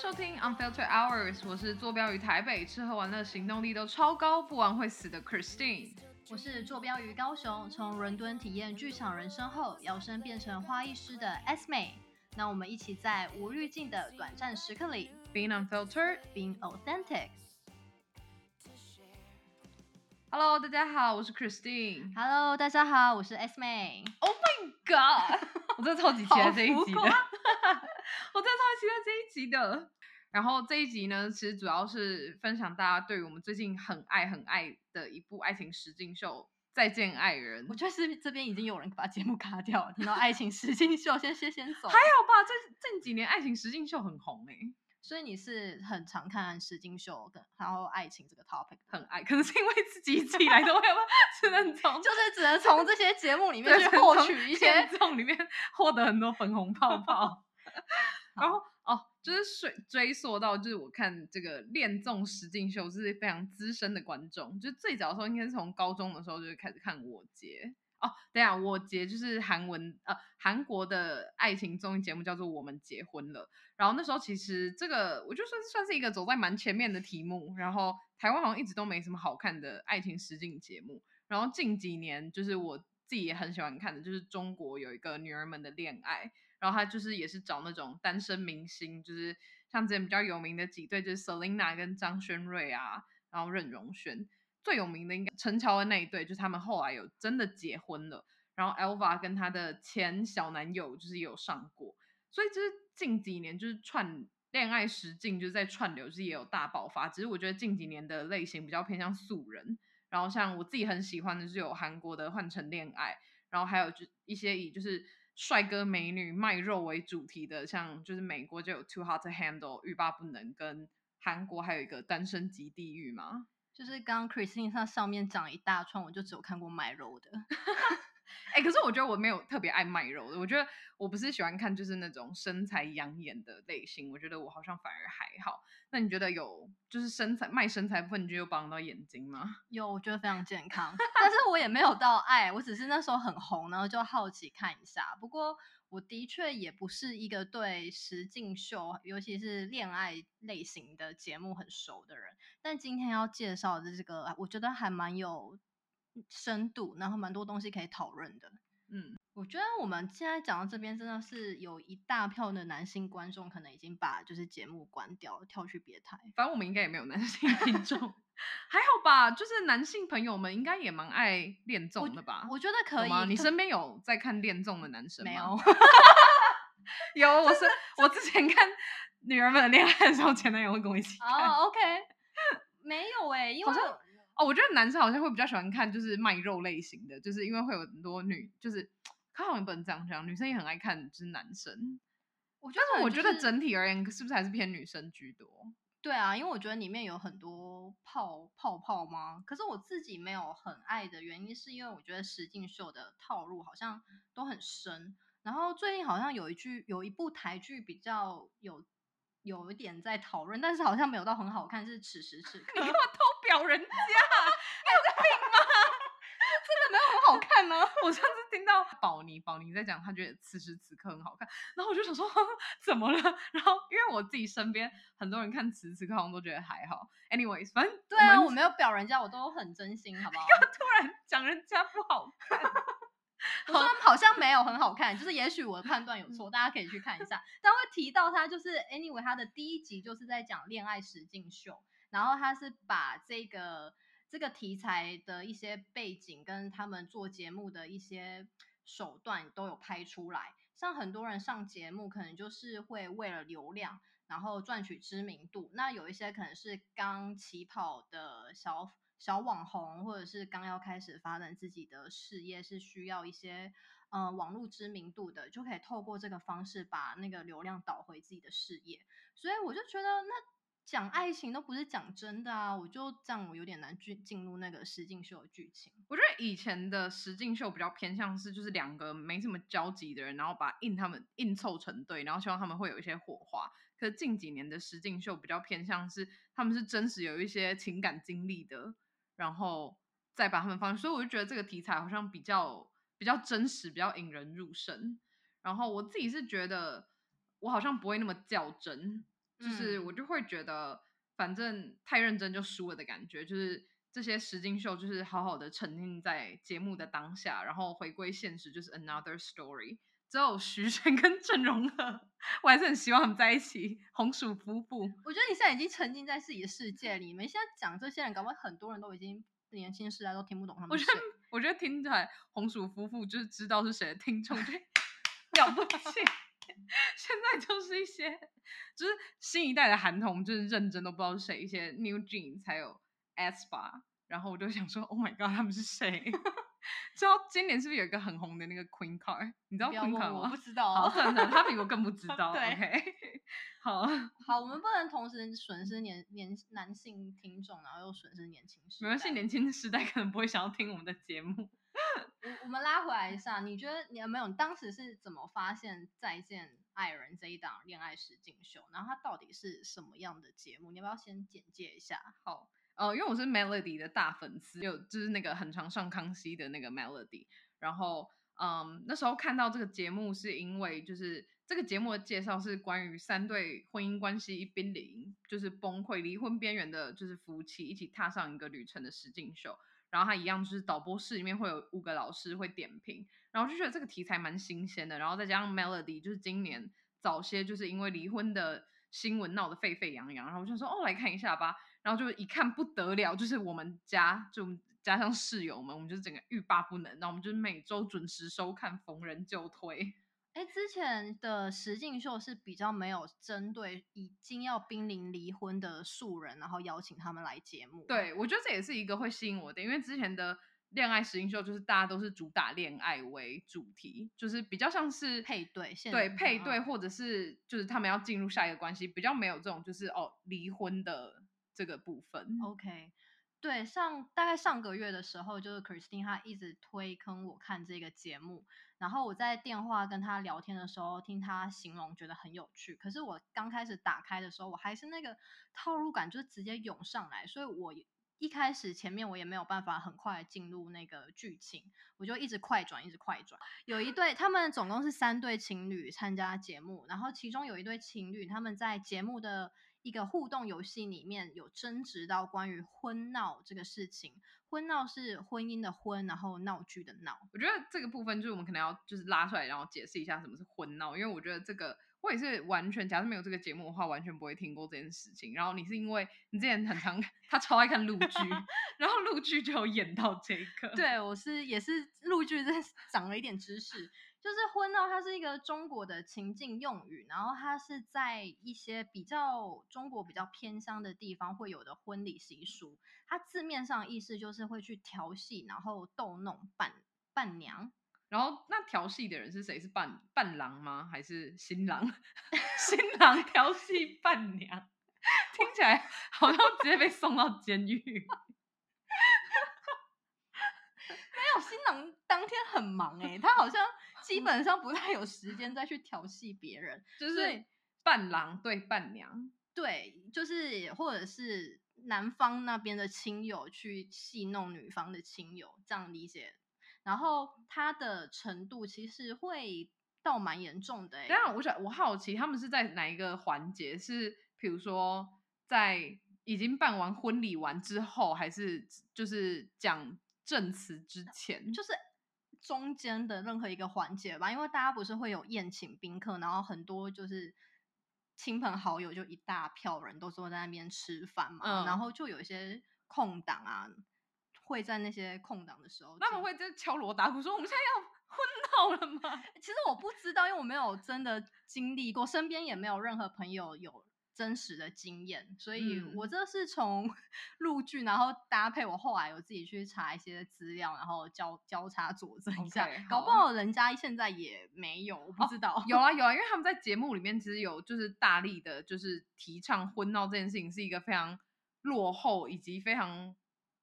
收听 Unfiltered Hours，我是坐标于台北，吃喝玩乐行动力都超高，不玩会死的 Christine。我是坐标于高雄，从伦敦体验剧场人生后，摇身变成花艺师的 S 美。那我们一起在无滤镜的短暂时刻里 Being unfiltered, being authentic。Hello，大家好，我是 Christine。Hello，大家好，我是 S 美。Oh my god！我真的超级期待这一集的，我真的超级期待这一集的。然后这一集呢，其实主要是分享大家对于我们最近很爱很爱的一部爱情实境秀《再见爱人我》。觉得是这边已经有人把节目卡掉了，听到爱情实境秀，先先先走。还好吧，这近几年爱情实境秀很红诶、所以你是很常看实境秀跟然后爱情这个 topic，很爱，可能是因为自己一直以来都会只能从就是只能从这些节目里面去获取一些片种里面 获得很多粉红泡 泡。然后哦，就是追追溯到，就是我看这个恋综实境秀是非常资深的观众，就最早的时候应该是从高中的时候就开始看我节哦。等一下，我节就是韩文呃韩国的爱情综艺节目，叫做《我们结婚了》。然后那时候其实这个我就算算是一个走在蛮前面的题目，然后台湾好像一直都没什么好看的爱情实境节目。然后近几年就是我自己也很喜欢看的，就是中国有一个女儿们的恋爱，然后她就是也是找那种单身明星，就是像之前比较有名的几对，就是 Selina 跟张轩瑞啊，然后任容萱，最有名的应该陈乔恩那一对，就是他们后来有真的结婚了，然后 Elva 跟她的前小男友就是有上过，所以就是近几年就是串恋爱实境就是在串流就是也有大爆发，只是我觉得近几年的类型比较偏向素人，然后像我自己很喜欢的是有韩国的《换成恋爱》，然后还有就一些以就是帅哥美女卖肉为主题的，像就是美国就有《Too Hot to Handle》欲罢不能，跟韩国还有一个《单身即地狱》嘛。就是刚刚 Christine 上上面讲一大串，我就只有看过卖肉的。哎、可是我觉得我没有特别爱卖肉的，我觉得我不是喜欢看就是那种身材养眼的类型，我觉得我好像反而还好。那你觉得有就是身材卖身材部分，你觉得有帮到眼睛吗？有，我觉得非常健康，但是我也没有到爱，我只是那时候很红，然后就好奇看一下。不过我的确也不是一个对实境秀，尤其是恋爱类型的节目很熟的人。但今天要介绍的这个，我觉得还蛮有深度，然后蛮多东西可以讨论的。嗯，我觉得我们现在讲到这边，真的是有一大票的男性观众可能已经把就是节目关掉，跳去别台。反正我们应该也没有男性听众，还好吧？就是男性朋友们应该也蛮爱恋综的吧？我觉得可以吗？你身边有在看恋综的男生吗？没有？有，我是我之前看《女儿们的恋爱》的时候，前男友会跟我一起看。哦，OK，没有哎、因为哦，我觉得男生好像会比较喜欢看就是卖肉类型的，就是因为会有很多女，就是他好像不能这样讲，女生也很爱看就是男生。我觉得但是我觉得整体而言，是不是还是偏女生居多？对啊，因为我觉得里面有很多泡泡泡吗？可是我自己没有很爱的原因，是因为我觉得石敬秀的套路好像都很深。然后最近好像有一句有一部台剧比较有有一点在讨论，但是好像没有到很好看，是此时此刻。你干嘛偷表人家？没有很好看吗？我上次听到宝妮，宝妮在讲，她觉得此时此刻很好看，然后我就想说 怎么了？然后因为我自己身边很多人看此时此刻好像都觉得还好。Anyways，反正对啊，我没有表人家，我都很真心，好不好？突然讲人家不好看，我说好像没有很好看，就是也许我的判断有错，大家可以去看一下。但会提到他，就是 anyway，他的第一集就是在讲恋爱实境秀，然后他是把这个这个题材的一些背景跟他们做节目的一些手段都有拍出来。像很多人上节目，可能就是会为了流量，然后赚取知名度。那有一些可能是刚起跑的小小网红，或者是刚要开始发展自己的事业，是需要一些呃网络知名度的，就可以透过这个方式把那个流量导回自己的事业。所以我就觉得，那讲爱情都不是讲真的啊，我就这样，我有点难进进入那个实境秀的剧情。我觉得以前的实境秀比较偏向是，就是两个没什么交集的人，然后把硬他们硬凑成对，然后希望他们会有一些火花。可是近几年的实境秀比较偏向是，他们是真实有一些情感经历的，然后再把他们放。所以我就觉得这个题材好像比较比较真实，比较引人入胜。然后我自己是觉得，我好像不会那么较真，就是嗯我就会觉得反正太认真就输了的感觉，就是这些实境秀就是好好的沉浸在节目的当下，然后回归现实就是 another story。只有徐轩跟郑容和，我还是很希望他们在一起，红薯夫妇。我觉得你现在已经沉浸在自己的世界里，你们现在讲这些人，搞不好很多人都已经年轻时代都听不懂他我们我觉得。我觉得听起来红薯夫妇就是知道是谁的听众，就 了不起。现在就是一些就是新一代的韩童，就是认真都不知道是谁，一些 New Jeans 还有 S 吧，然后我就想说，Oh my god，他们是谁？知道今年是不是有一个很红的那个 Queen Card？你知道 Queen Card 吗，我不？知道。好，算了，他比我更不知 道。对 OK，好，好，我们不能同时损失年年男性听众，然后又损失年轻时代。没关系，年轻时代可能不会想要听我们的节目。我我们拉回来一下，你觉得你有没有？当时是怎么发现《再见爱人》这一档恋爱实境秀？然后它到底是什么样的节目？你要不要先简介一下？好，呃，因为我是 Melody 的大粉丝，有就是那个很常上康熙的那个 Melody，然后嗯，那时候看到这个节目是因为就是这个节目的介绍是关于三对婚姻关系濒临就是崩溃、离婚边缘的，就是夫妻一起踏上一个旅程的实境秀。然后它一样就是导播室里面会有五个老师会点评，然后就觉得这个题材蛮新鲜的，然后再加上 Melody 就是今年早些就是因为离婚的新闻闹得沸沸扬扬，然后我就说哦来看一下吧，然后就一看不得了，就是我们家就加上室友们，我们就整个欲罢不能，然后我们就是每周准时收看，逢人就推。哎，之前的实境秀是比较没有针对已经要濒临离婚的素人，然后邀请他们来节目。，对我觉得这也是一个会吸引我的，因为之前的恋爱实境秀就是大家都是主打恋爱为主题，就是比较像是配对现对配对，嗯或者是就是他们要进入下一个关系，比较没有这种就是哦离婚的这个部分。OK，对，上大概上个月的时候，就是 Christine 她一直推坑我看这个节目，然后我在电话跟他聊天的时候，听他形容觉得很有趣。可是我刚开始打开的时候，我还是那个套路感就是直接涌上来，所以我一开始前面我也没有办法很快进入那个剧情，我就一直快转，一直快转。有一对，他们总共是三对情侣参加节目，然后其中有一对情侣，他们在节目的一个互动游戏里面有争执到关于婚闹这个事情。婚闹是婚姻的婚，然后闹剧的闹。我觉得这个部分就是我们可能要就是拉出来，然后解释一下什么是婚闹，因为我觉得这个我也是完全，假设没有这个节目的话，完全不会听过这件事情。然后你是因为你之前很常他超爱看陆剧，然后陆剧就有演到这个，对我是也是陆剧在长了一点知识，就是婚闹它是一个中国的情境用语，然后它是在一些比较中国比较偏乡的地方会有的婚礼习俗，它字面上意思就是会去调戏，然后逗弄伴伴娘。然后那调戏的人是谁？是伴伴郎吗？还是新郎？新 郎调戏伴娘，听起来好像直接被送到监狱。没有新郎当天很忙哎、他好像基本上不太有时间再去调戏别人。就是伴郎对伴娘，对，就是或者是男方那边的亲友去戏弄女方的亲友，这样理解。然后他的程度其实会到蛮严重的、欸。当然，我想我好奇他们是在哪一个环节？是比如说在已经办完婚礼完之后，还是就是讲证词之前？就是中间的任何一个环节吧，因为大家不是会有宴请宾客，然后很多就是亲朋好友就一大票人都坐在那边吃饭嘛，嗯然后就有一些空档啊，会在那些空档的时候，他们会在敲锣打鼓说我们现在要婚闹了吗？其实我不知道，因为我没有真的经历过，身边也没有任何朋友有真实的经验，所以嗯我这是从 录剧，然后搭配我后来有自己去查一些资料，然后交交叉佐证一下搞不好好人家现在也没有，我不知道。有啊有啊，因为他们在节目里面其实有就是大力的，就是提倡婚闹这件事情是一个非常落后以及非常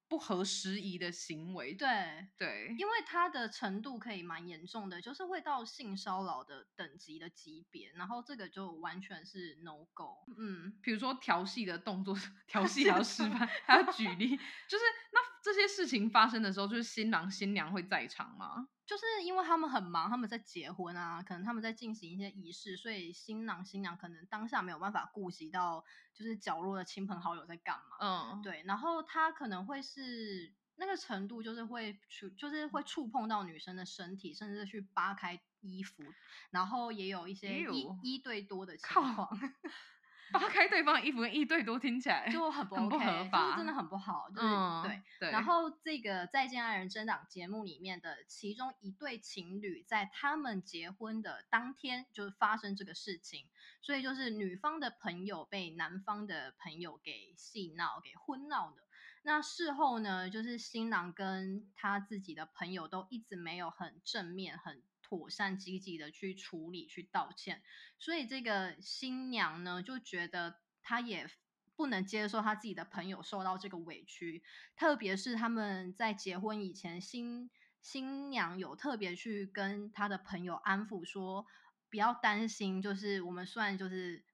不合时宜的行为。对，对，因为它的程度可以蛮严重的，就是会到性骚扰的等级的级别，然后这个就完全是 no go。嗯，比如说调戏的动作，调戏还要示范，还要举 例，就是那这些事情发生的时候，就是新郎新娘会在场吗？就是因为他们很忙，他们在结婚啊，可能他们在进行一些仪式，所以新郎新娘可能当下没有办法顾及到，就是角落的亲朋好友在干嘛。嗯，对，然后他可能会是那个程度，就是会触，就是会触碰到女生的身体，甚至去扒开衣服，然后也有一些一一对多的情况。扒开对方衣服跟一对多听起来就很不很 OK，不合法就是真的很不好，就是、嗯对。对，然后这个《再见爱人》真档节目里面的其中一对情侣，在他们结婚的当天，就是发生这个事情，所以就是女方的朋友被男方的朋友给戏闹、给婚闹的。那事后呢，就是新郎跟他自己的朋友都一直没有很正面、很妥善、积极的去处理、去道歉，所以这个新娘呢就觉得她也不能接受她自己的朋友受到这个委屈，特别是他们在结婚以前，新新娘有特别去跟她的朋友安抚说，不要担心，就是我们虽然就是。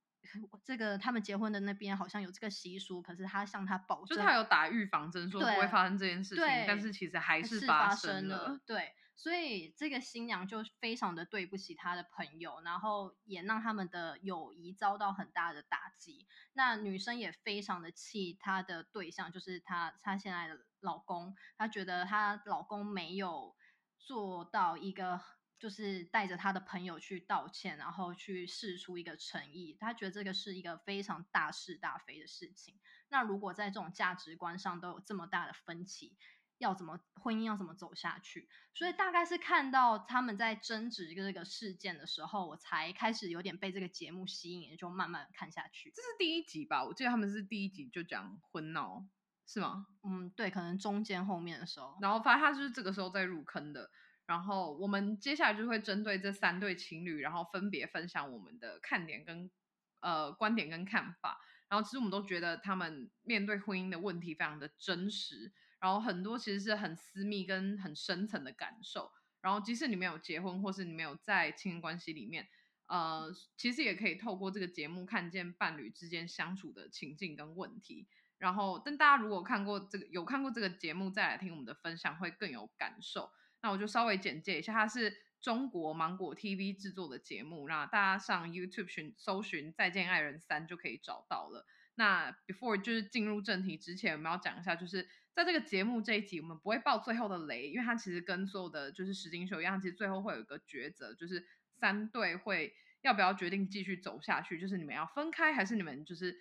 这个他们结婚的那边好像有这个习俗，可是她向他保证，就是他有打预防针，说不会发生这件事情，但是其实还是是发生了。对，所以这个新娘就非常的对不起她的朋友，然后也让他们的友谊遭到很大的打击。那女生也非常的气她的对象，就是她她现在的老公，她觉得她老公没有做到一个。就是带着她的朋友去道歉，然后去试出一个诚意。她觉得这个是一个非常大是大非的事情。那如果在这种价值观上都有这么大的分歧，要怎么婚姻要怎么走下去？所以大概是看到他们在争执这个事件的时候，我才开始有点被这个节目吸引，就慢慢看下去。这是第一集吧？我记得他们是第一集就讲婚闹，是吗？嗯，对，可能中间后面的时候，然后发现他就是这个时候在入坑的。然后我们接下来就会针对这三对情侣，然后分别分享我们的看点跟呃观点跟看法。然后其实我们都觉得他们面对婚姻的问题非常的真实，然后很多其实是很私密跟很深层的感受。然后即使你没有结婚，或是你没有在亲密关系里面，呃，其实也可以透过这个节目看见伴侣之间相处的情境跟问题。然后，但大家如果看过这个有看过这个节目，再来听我们的分享，会更有感受。那我就稍微简介一下，它是中国芒果 TV 制作的节目，那大家上 YouTube 寻搜寻《再见爱人三》就可以找到了。那 before 就是进入正题之前，我们要讲一下，就是在这个节目这一集，我们不会爆最后的雷，因为它其实跟所有的就是实境秀一样，其实最后会有一个抉择，就是三队会要不要决定继续走下去，就是你们要分开，还是你们就是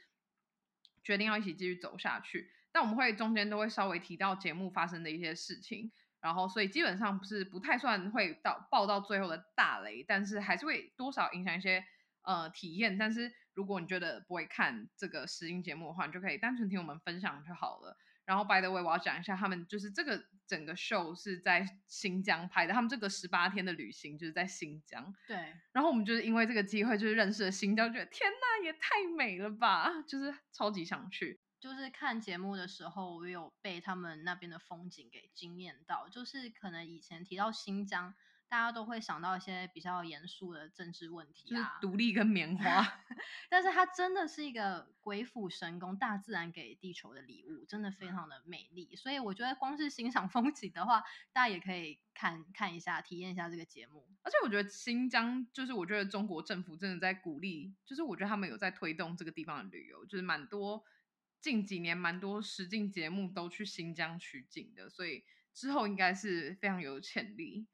决定要一起继续走下去。但我们会中间都会稍微提到节目发生的一些事情。然后，所以基本上不是不太算会到爆到最后的大雷，但是还是会多少影响一些呃体验。但是如果你觉得不会看这个实音节目的话，你就可以单纯听我们分享就好了。然后，by the way，我要讲一下，他们就是这个整个 show 是在新疆拍的，他们这个十八天的旅行就是在新疆。对。然后我们就是因为这个机会，就是认识了新疆，觉得天呐，也太美了吧，就是超级想去。就是看节目的时候，我有被他们那边的风景给惊艳到。就是可能以前提到新疆，大家都会想到一些比较严肃的政治问题就是啊，独立跟棉花。但是它真的是一个鬼斧神工，大自然给地球的礼物，真的非常的美丽。所以我觉得光是欣赏风景的话，大家也可以看看一下，体验一下这个节目。而且我觉得新疆，就是我觉得中国政府真的在鼓励，就是我觉得他们有在推动这个地方的旅游，就是蛮多。近几年蛮多实境节目都去新疆取景的，所以之后应该是非常有潜力。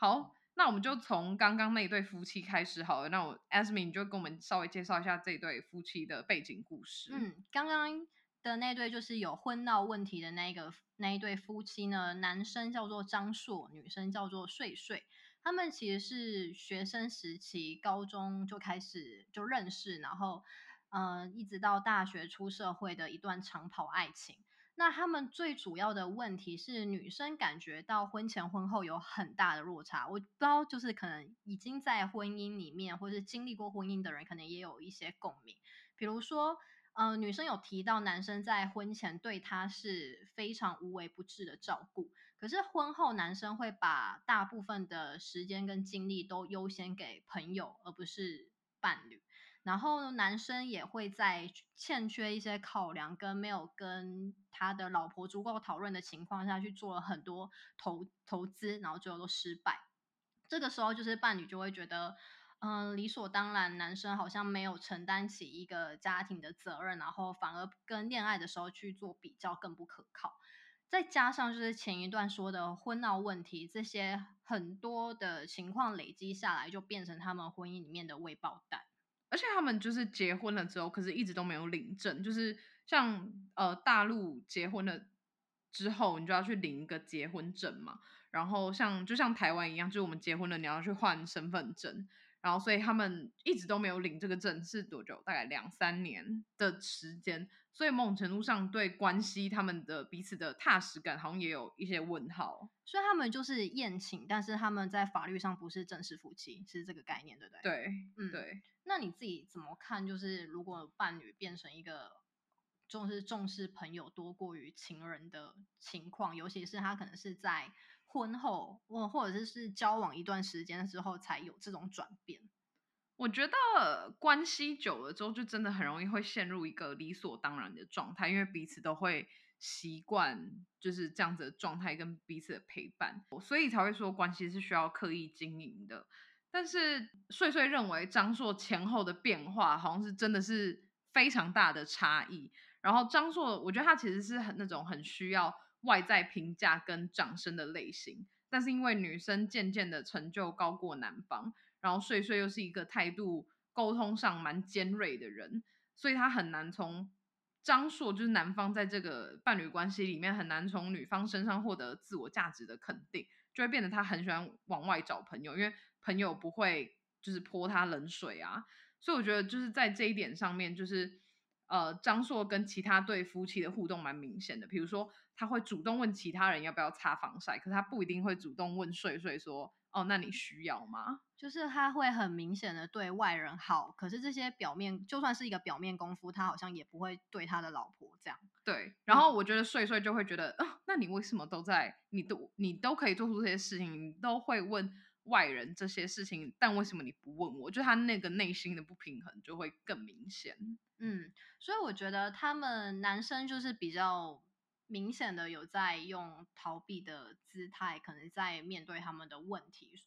好，那我们就从刚刚那对夫妻开始好了。那我 Asmi 你就跟我们稍微介绍一下这对夫妻的背景故事。嗯，刚刚的那对就是有婚闹问题的那个那一对夫妻呢，男生叫做张硕，女生叫做睡睡。他们其实是学生时期，高中就开始就认识，然后。嗯，一直到大学出社会的一段长跑爱情。那他们最主要的问题是，女生感觉到婚前婚后有很大的落差。我不知道，就是可能已经在婚姻里面，或是经历过婚姻的人，可能也有一些共鸣。比如说，嗯，女生有提到男生在婚前对她是非常无微不至的照顾，可是婚后男生会把大部分的时间跟精力都优先给朋友，而不是伴侣。然后男生也会在欠缺一些考量跟没有跟他的老婆足够讨论的情况下去做了很多投投资，然后最后都失败。这个时候就是伴侣就会觉得，嗯，理所当然，男生好像没有承担起一个家庭的责任，然后反而跟恋爱的时候去做比较更不可靠。再加上就是前一段说的婚闹问题，这些很多的情况累积下来，就变成他们婚姻里面的未爆弹。而且他们就是结婚了之后，可是一直都没有领证，就是像呃大陆结婚了之后，你就要去领一个结婚证嘛。然后像就像台湾一样，就是我们结婚了，你要去换身份证。然后所以他们一直都没有领这个证，是多久？大概两三年的时间。所以某种程度上，对关系他们的彼此的踏实感，好像也有一些问号。所以他们就是宴请，但是他们在法律上不是正式夫妻，是这个概念，对不对？对，嗯，对。那你自己怎么看？就是如果伴侣变成一个重视重视朋友多过于情人的情况，尤其是他可能是在。婚后，或或者是是交往一段时间之后才有这种转变。我觉得关系久了之后，就真的很容易会陷入一个理所当然的状态，因为彼此都会习惯就是这样子的状态跟彼此的陪伴，所以才会说关系是需要刻意经营的。但是碎碎认为张硕前后的变化好像是真的是非常大的差异。然后张硕，我觉得他其实是很那种很需要。外在评价跟掌声的类型，但是因为女生渐渐的成就高过男方，然后岁岁又是一个态度沟通上蛮尖锐的人，所以他很难从张硕就是男方在这个伴侣关系里面很难从女方身上获得自我价值的肯定，就会变得他很喜欢往外找朋友，因为朋友不会就是泼他冷水啊，所以我觉得就是在这一点上面，就是呃张硕跟其他对夫妻的互动蛮明显的，比如说。他会主动问其他人要不要擦防晒，可是他不一定会主动问睡睡说：“哦，那你需要吗？”就是他会很明显的对外人好，可是这些表面就算是一个表面功夫，他好像也不会对他的老婆这样。对，然后我觉得睡睡就会觉得，啊，那你为什么都在？你都你都可以做出这些事情，你都会问外人这些事情，但为什么你不问我？就他那个内心的不平衡就会更明显。嗯，所以我觉得他们男生就是比较。明显的有在用逃避的姿态，可能在面对他们的问题。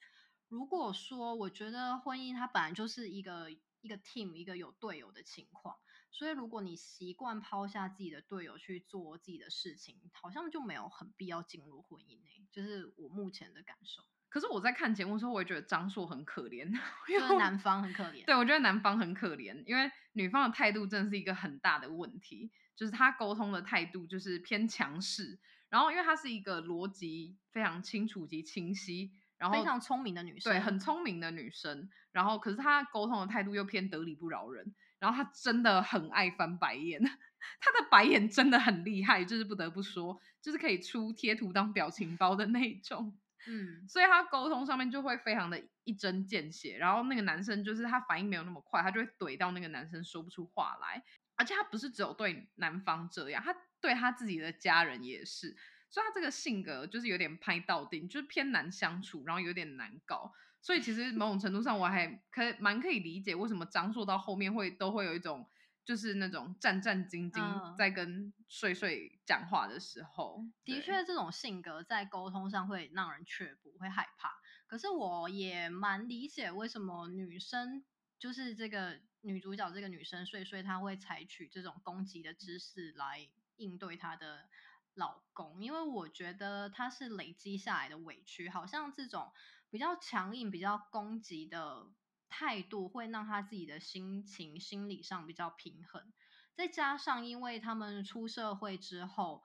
如果说，我觉得婚姻它本来就是一个一个 team，一个有队友的情况，所以如果你习惯抛下自己的队友去做自己的事情，好像就没有很必要进入婚姻内。就是我目前的感受。可是我在看节目的时候，我也觉得张硕很可怜，因为男方很可怜。对，我觉得男方很可怜，因为女方的态度真的是一个很大的问题。就是他沟通的态度就是偏强势，然后因为她是一个逻辑非常清楚及清晰，然后非常聪明的女生，对，很聪明的女生。然后可是她沟通的态度又偏得理不饶人，然后她真的很爱翻白眼，她的白眼真的很厉害，就是不得不说，就是可以出贴图当表情包的那种。嗯，所以他沟通上面就会非常的一针见血，然后那个男生就是他反应没有那么快，他就会怼到那个男生说不出话来。而且他不是只有对男方这样，他对他自己的家人也是，所以他这个性格就是有点拍到顶，就是偏难相处，然后有点难搞。所以其实某种程度上，我还可蛮可以理解为什么张硕到后面会都会有一种就是那种战战兢兢在跟睡睡讲话的时候。的确，这种性格在沟通上会让人却步，会害怕。可是我也蛮理解为什么女生就是这个。女主角这个女生睡睡，她会采取这种攻击的姿势来应对她的老公，因为我觉得她是累积下来的委屈，好像这种比较强硬、比较攻击的态度，会让她自己的心情、心理上比较平衡。再加上，因为他们出社会之后，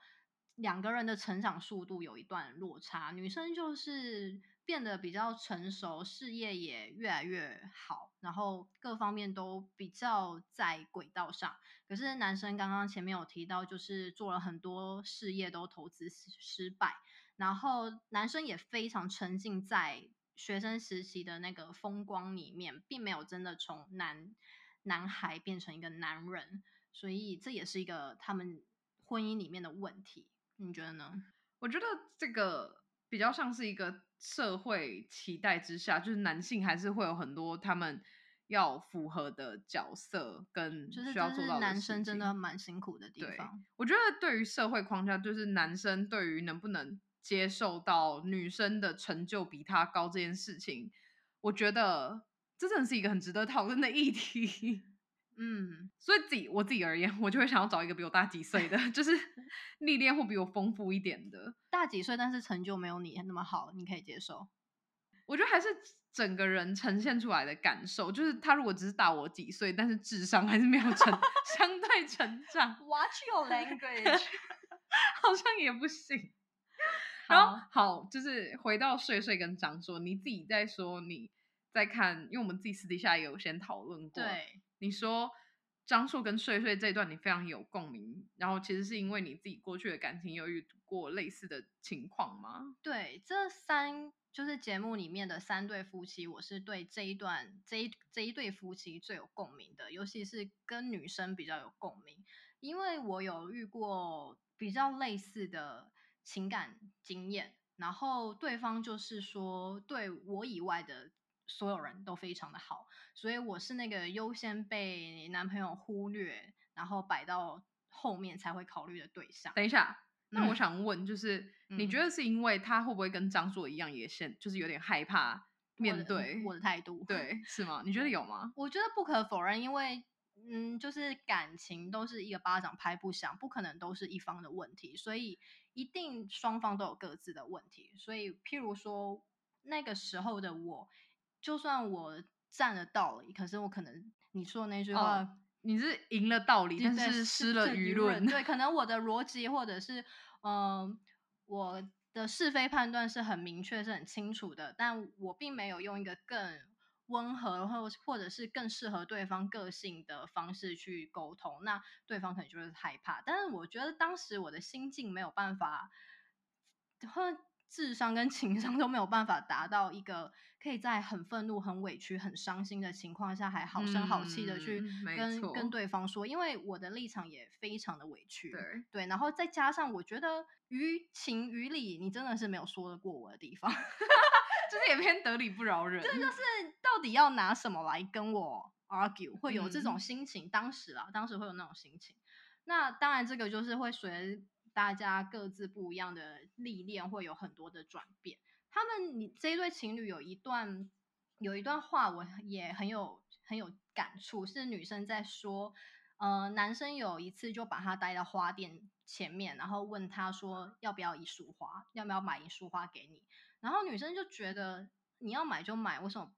两个人的成长速度有一段落差，女生就是。变得比较成熟，事业也越来越好，然后各方面都比较在轨道上。可是男生刚刚前面有提到，就是做了很多事业都投资失败，然后男生也非常沉浸在学生时期的那个风光里面，并没有真的从男男孩变成一个男人，所以这也是一个他们婚姻里面的问题。你觉得呢？我觉得这个比较像是一个。社会期待之下，就是男性还是会有很多他们要符合的角色跟就是需要做到的男生真的蛮辛苦的地方。我觉得对于社会框架，就是男生对于能不能接受到女生的成就比他高这件事情，我觉得这真的是一个很值得讨论的议题。嗯，所以自己我自己而言，我就会想要找一个比我大几岁的，就是历练会比我丰富一点的。大几岁但是成就没有你那么好，你可以接受。我觉得还是整个人呈现出来的感受，就是他如果只是大我几岁，但是智商还是没有成相对成长，Watch your language 好像也不行。然后好，就是回到睡睡跟张硕，你自己在说你在看，因为我们自己私底下也有先讨论过，对，你说张硕跟睡睡这一段你非常有共鸣，然后其实是因为你自己过去的感情有遇过类似的情况吗？对，这三就是节目里面的三对夫妻，我是对这一段这一这一对夫妻最有共鸣的，尤其是跟女生比较有共鸣，因为我有遇过比较类似的情感经验，然后对方就是说对我以外的所有人都非常的好，所以我是那个优先被男朋友忽略，然后摆到后面才会考虑的对象。等一下，那我嗯想问，就是、你觉嗯得是因为他会不会跟张硕一样，也现就是有点害怕面对我的态度，对，是吗？你觉得有吗？我觉得不可否认，因为嗯，就是感情都是一个巴掌拍不响，不可能都是一方的问题，所以一定双方都有各自的问题。所以，譬如说那个时候的我，就算我占了道理，可是我可能你说的那句话。哦你是赢了道理，但是失了舆论。对，可能我的逻辑或者是嗯、呃我的是非判断是很明确、是很清楚的，但我并没有用一个更温和或或者是更适合对方个性的方式去沟通，那对方可能就是害怕。但是我觉得当时我的心境没有办法，或智商跟 情商都没有办法达到一个可以在很愤怒、很委屈、很伤心的情况下，还好声好气的去跟、错。跟对方说，因为我的立场也非常的委屈，对，对，然后再加上我觉得于情于理，你真的是没有说得过我的地方，就是也偏得理不饶人。就是到底要拿什么来跟我 argue，会有这种嗯心情，当时啊，当时会有那种心情。那当然，这个就是会随大家各自不一样的历练，会有很多的转变。他们你这一对情侣有一段有一段话，我也很有很有感触，是女生在说，呃，男生有一次就把他带到花店前面，然后问他说要不要一束花，要不要买一束花给你，然后女生就觉得你要买就买，为什么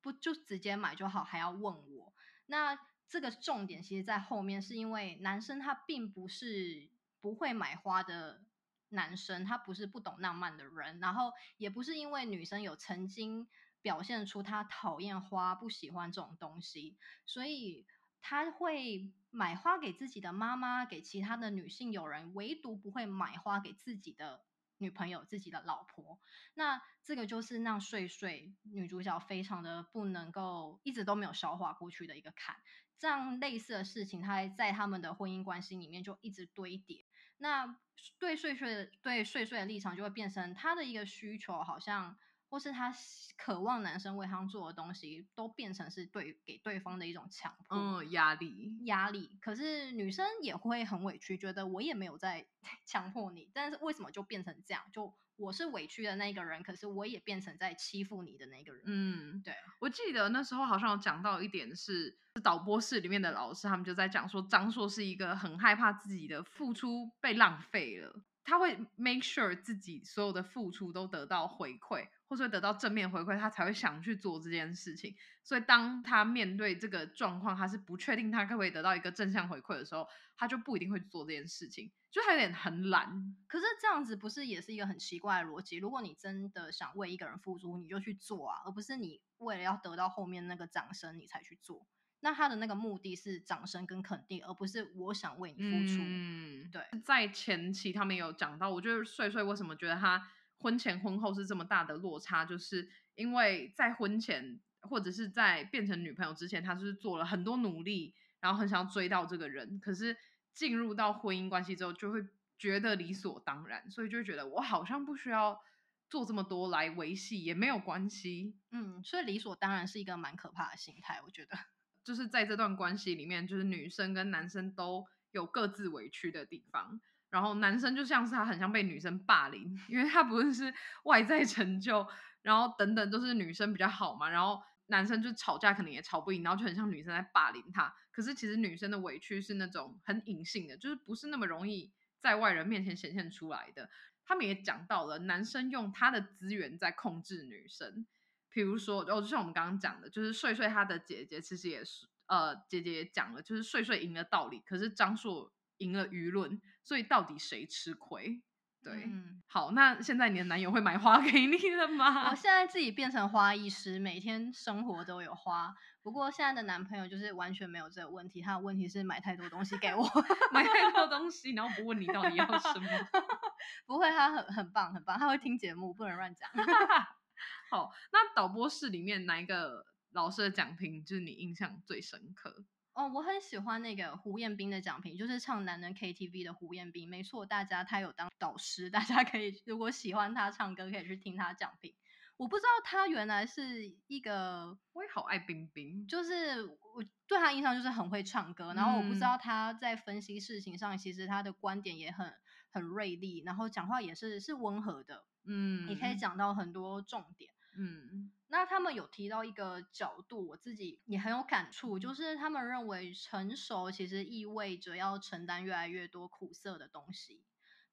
不就直接买就好，还要问我？那这个重点其实在后面，是因为男生他并不是不会买花的男生，他不是不懂浪漫的人，然后也不是因为女生有曾经表现出他讨厌花、不喜欢这种东西，所以他会买花给自己的妈妈，给其他的女性友人，唯独不会买花给自己的女朋友、自己的老婆。那这个就是让睡睡女主角非常的不能够一直都没有消化过去的一个坎。这样类似的事情，她在他们的婚姻关系里面就一直堆叠。那对睡睡的对睡睡的立场就会变成她的一个需求，好像或是他渴望男生为他做的东西，都变成是对给对方的一种强迫。嗯，压力。压力，可是女生也会很委屈，觉得我也没有在 强迫你，但是为什么就变成这样？就我是委屈的那个人，可是我也变成在欺负你的那个人。嗯，对，我记得那时候好像有讲到一点是，导播室里面的老师他们就在讲说，张硕是一个很害怕自己的付出被浪费了，他会 make sure 自己所有的付出都得到回馈，或是会得到正面回馈，他才会想去做这件事情。所以当他面对这个状况，他是不确定他可不可以得到一个正向回馈的时候，他就不一定会去做这件事情，就他有点很懒。可是这样子不是也是一个很奇怪的逻辑？如果你真的想为一个人付出，你就去做啊，而不是你为了要得到后面那个掌声你才去做。那他的那个目的是掌声跟肯定，而不是我想为你付出。嗯，对，在前期他们有讲到，我觉得睡睡为什么觉得他婚前婚后是这么大的落差，就是因为在婚前或者是在变成女朋友之前，他是做了很多努力，然后很想要追到这个人，可是进入到婚姻关系之后，就会觉得理所当然，所以就会觉得我好像不需要做这么多来维系也没有关系。嗯，所以理所当然是一个蛮可怕的心态，我觉得。就是在这段关系里面，就是女生跟男生都有各自委屈的地方。然后男生就像是他很像被女生霸凌，因为他不论是外在成就，然后等等都是女生比较好嘛。然后男生就吵架可能也吵不赢，然后就很像女生在霸凌他。可是其实女生的委屈是那种很隐性的，就是不是那么容易在外人面前显现出来的。他们也讲到了，男生用他的资源在控制女生。比如说，哦，就像我们刚刚讲的，就是睡睡他的姐姐其实也是，呃，姐姐也讲了，就是睡睡赢的道理，可是张硕赢了舆论，所以到底谁吃亏？对，嗯好，那现在你的男友会买花给你了吗？我现在自己变成花艺师，每天生活都有花。不过现在的男朋友就是完全没有这个问题，他的问题是买太多东西给我，买太多东西，然后不问你到底要什么。不会，他很很棒，很棒，他会听节目，不能乱讲。好，那导播室里面哪一个老师的讲评就是你印象最深刻？哦，我很喜欢那个胡彦斌的讲评，就是唱男人 KTV 的胡彦斌。没错，大家他有当导师，大家可以如果喜欢他唱歌，可以去听他讲评。我不知道他原来是一个，我也好爱冰冰，就是我对他印象就是很会唱歌。然后我不知道他在分析事情上，其实他的观点也很很锐利，然后讲话也是是温和的，嗯，你可以讲到很多重点。嗯，那他们有提到一个角度，我自己也很有感触，就是他们认为成熟其实意味着要承担越来越多苦涩的东西。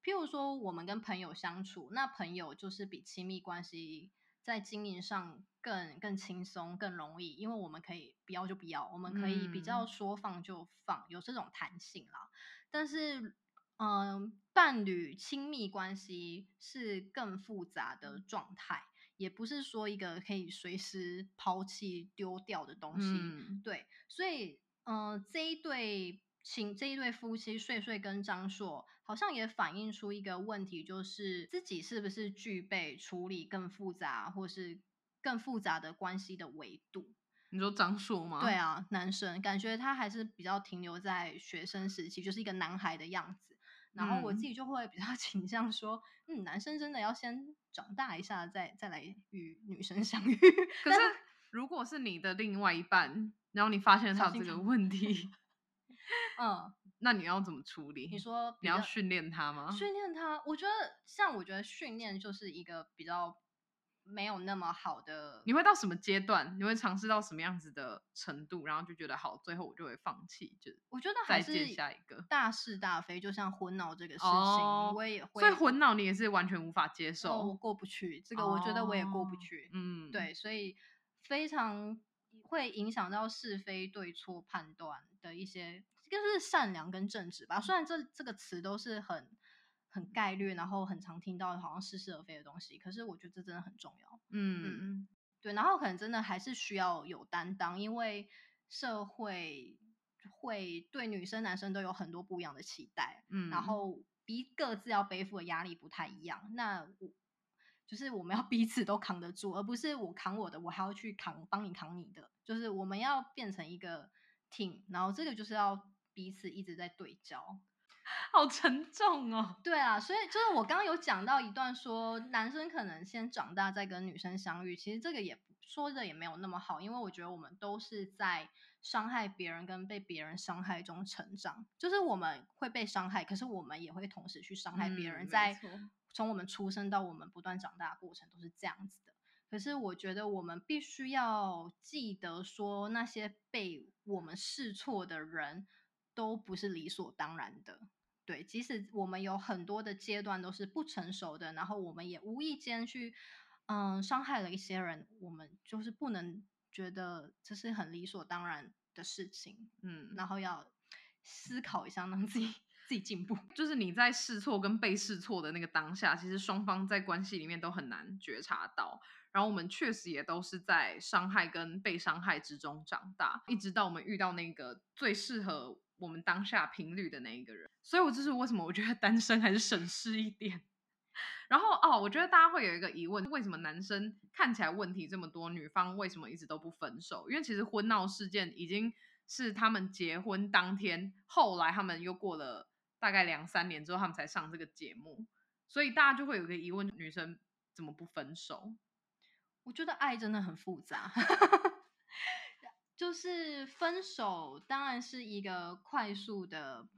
譬如说，我们跟朋友相处，那朋友就是比亲密关系在经营上更更轻松、更容易，因为我们可以不要就不要，我们可以比较说放就放，有这种弹性啦。但是，嗯，伴侣亲密关系是更复杂的状态。也不是说一个可以随时抛弃丢掉的东西，对，所以，嗯，这一对情这一对夫妻，睡睡跟张硕，好像也反映出一个问题，就是自己是不是具备处理更复杂或是更复杂的关系的维度？你说张硕吗？对啊，男生感觉他还是比较停留在学生时期，就是一个男孩的样子。然后我自己就会比较 倾向说，嗯，男生真的要先长大一下，再再来与女生相遇。可是，如果是你的另外一半，然后你发现他有这个问题，嗯，那你要怎么处理？你说你要训练他吗？训练他，我觉得像我觉得训练就是一个比较。没有那么好的，你会到什么阶段？你会尝试到什么样子的程度，然后就觉得好，最后我就会放弃。就我觉得还是下一个大是大非，就像昏脑这个事情，我也会。所以昏脑你也是完全无法接受，我过不去这个，我觉得我也过不去。嗯，对，所以非常会影响到是非对错判断的一些，就是善良跟正直吧。虽然这这个词都是很。很概率，然后很常听到好像似是而非的东西，可是我觉得这真的很重要。嗯，对，然后可能真的还是需要有担当，因为社会会对女生、男生都有很多不一样的期待，嗯，然后彼各自要背负的压力不太一样。那我就是我们要彼此都扛得住，而不是我扛我的，我还要去扛帮你扛你的，就是我们要变成一个 team，然后这个就是要彼此一直在对焦。好沉重哦。对啊，所以就是我刚刚有讲到一段，说男生可能先长大再跟女生相遇，其实这个也说的也没有那么好，因为我觉得我们都是在伤害别人跟被别人伤害中成长，就是我们会被伤害，可是我们也会同时去伤害别人，在从我们出生到我们不断长大的过程都是这样子的。可是我觉得我们必须要记得说，那些被我们试错的人都不是理所当然的。对，即使我们有很多的阶段都是不成熟的，然后我们也无意间去，嗯，伤害了一些人，我们就是不能觉得这是很理所当然的事情，嗯，然后要思考一下，让 自己自己进步。就是你在试错跟被试错的那个当下，其实双方在关系里面都很难觉察到，然后我们确实也都是在伤害跟被伤害之中长大，一直到我们遇到那个最适合。我们当下频率的那一个人，所以我这是为什么我觉得单身还是省事一点。然后哦，我觉得大家会有一个疑问：为什么男生看起来问题这么多，女方为什么一直都不分手？因为其实婚闹事件已经是他们结婚当天，后来他们又过了大概两三年之后，他们才上这个节目，所以大家就会有个疑问：女生。怎么不分手？我觉得爱真的很复杂，就是分手当然是一个快速的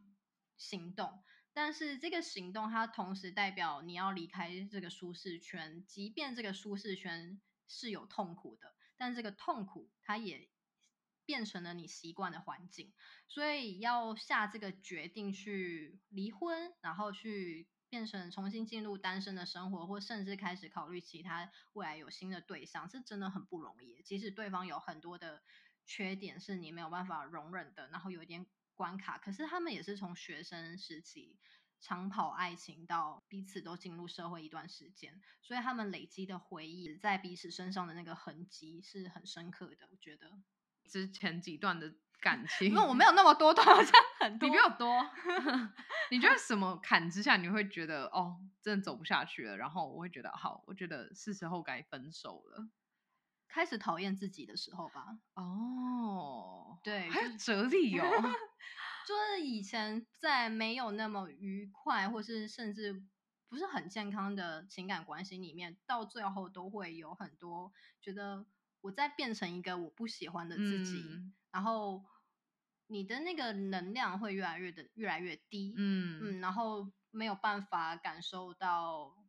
行动，但是这个行动它同时代表你要离开这个舒适圈，即便这个舒适圈是有痛苦的，但这个痛苦它也变成了你习惯的环境，所以要下这个决定去离婚，然后去。变成重新进入单身的生活，或甚至开始考虑其他未来有新的对象，是真的很不容易。即使对方有很多的缺点是你没有办法容忍的，然后有一点关卡，可是他们也是从学生时期长跑爱情到彼此都进入社会一段时间，所以他们累积的回忆在彼此身上的那个痕迹是很深刻的。我觉得之前几段的。感情，因为我没有那么多段，好像很多。你比我多，你觉得什么坎之下你会觉得哦，真的走不下去了？然后我会觉得好，我觉得是时候该分手了。开始讨厌自己的时候吧。哦，对，还有哲理哦。就是以前在没有那么愉快，或是甚至不是很健康的情感关系里面，到最后都会有很多觉得我在变成一个我不喜欢的自己。然后你的那个能量会越来越的越来越低，嗯嗯，然后没有办法感受到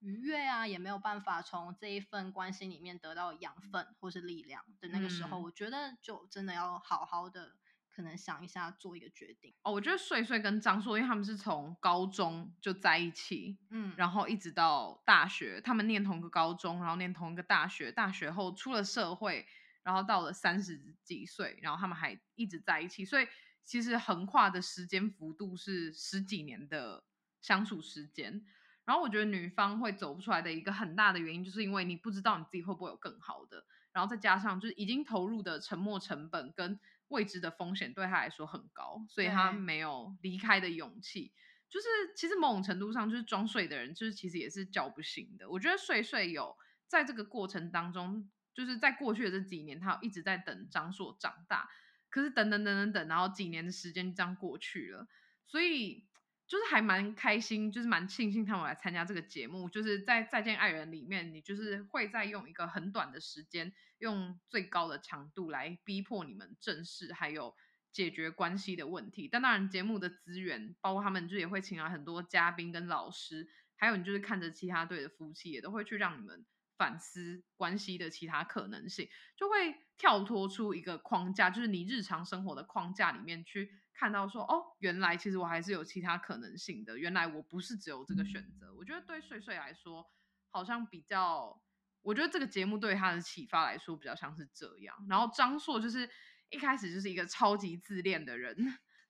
愉悦啊，也没有办法从这一份关系里面得到养分或是力量的那个时候，我觉得就真的要好好的可能想一下做一个决定。哦，我觉得穗穗跟张硕，因为他们是从高中就在一起，嗯，然后一直到大学，他们念同个高中，然后念同一个大学，大学后出了社会。然后到了三十几岁，然后他们还一直在一起，所以其实横跨的时间幅度是十几年的相处时间。然后我觉得女方会走不出来的一个很大的原因，就是因为你不知道你自己会不会有更好的，然后再加上就是已经投入的沉没成本跟未知的风险对他来说很高，所以他没有离开的勇气。就是其实某种程度上，就是装睡的人，就是其实也是叫不醒的。我觉得睡睡有在这个过程当中。就是在过去的这几年，他一直在等张硕长大，可是等等等等等，然后几年的时间就这样过去了，所以就是还蛮开心，就是蛮庆幸他们来参加这个节目。就是在《再见爱人》里面，你就是会在用一个很短的时间，用最高的强度来逼迫你们正视还有解决关系的问题。但当然，节目的资源包括他们就也会请来很多嘉宾跟老师，还有你就是看着其他队的夫妻，也都会去让你们。反思关系的其他可能性，就会跳脱出一个框架，就是你日常生活的框架里面去看到说，哦，原来其实我还是有其他可能性的，原来我不是只有这个选择。我觉得对睡睡来说，好像比较，我觉得这个节目对他的启发来说比较像是这样。然后张硕就是一开始就是一个超级自恋的人，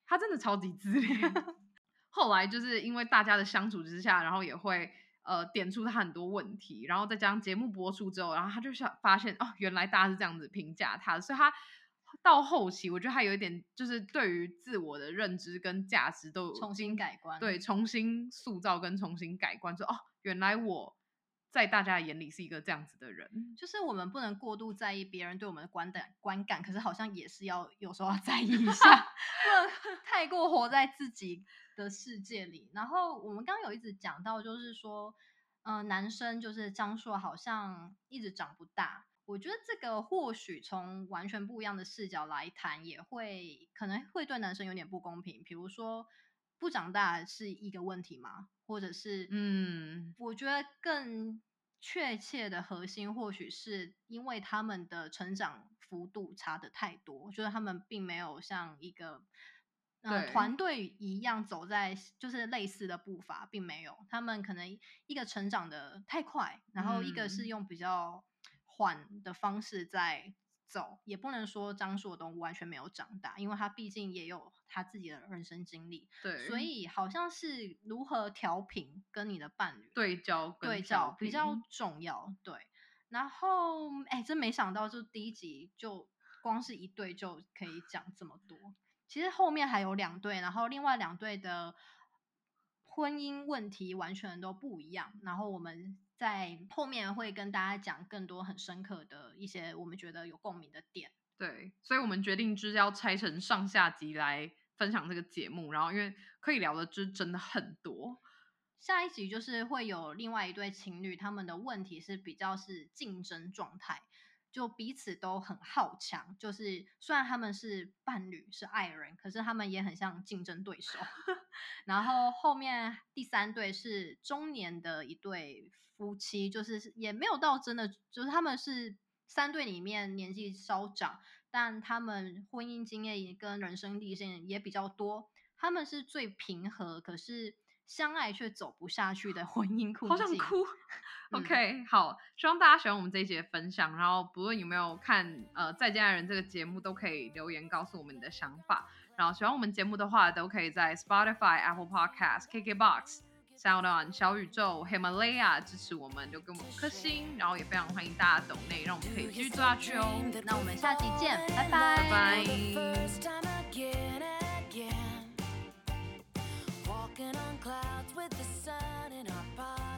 他真的超级自恋，后来就是因为大家的相处之下，然后也会。呃，点出他很多问题，然后再加上节目播出之后，然后他就想发现哦，原来大家是这样子评价他，所以他到后期，我觉得他有一点就是对于自我的认知跟价值都重新改观，对，重新塑造跟重新改观，说哦，原来我在大家眼里是一个这样子的人，就是我们不能过度在意别人对我们的观感观感，可是好像也是要有时候要在意一下，不能太过活在自己。的世界里，然后我们刚刚有一直讲到，就是说，嗯，男生就是张硕好像一直长不大。我觉得这个或许从完全不一样的视角来谈，也会可能会对男生有点不公平。比如说，不长大是一个问题吗？或者是，嗯，我觉得更确切的核心，或许是因为他们的成长幅度差的太多，就是他们并没有像一个。嗯，团队一样走在就是类似的步伐，并没有他们可能一个成长的太快，然后一个是用比较缓的方式在走，也不能说张硕东完全没有长大，因为他毕竟也有他自己的人生经历，对，所以好像是如何调频跟你的伴侣对焦对焦比较重要，对。然后哎，真没想到，就第一集就光是一对就可以讲这么多。其实后面还有两对，然后另外两对的婚姻问题完全都不一样。然后我们在后面会跟大家讲更多很深刻的一些我们觉得有共鸣的点。对，所以我们决定就是要拆成上下集来分享这个节目。然后因为可以聊的就真的很多。下一集就是会有另外一对情侣，他们的问题是比较是竞争状态，就彼此都很好强。就是虽然他们是伴侣是爱人，可是他们也很像竞争对手。然后后面第三对是中年的一对夫妻，就是也没有到真的，就是他们是三对里面年纪稍长，但他们婚姻经验跟人生历练也比较多。他们是最平和，可是。相爱却走不下去的婚姻苦好想哭。OK，好，希望大家喜欢我们这一节分享。然后不论有没有看呃《再见爱人》这个节目，都可以留言告诉我们你的想法。然后喜欢我们节目的话，都可以在 Spotify、Apple Podcast、KKBox、Sound On、小宇宙、Himalaya 支持我们，就给我们五颗星。然后也非常欢迎大家抖内，让我们可以继续做下去哦。那我们下期见，拜拜，拜拜。walking on clouds with the sun in our pocket.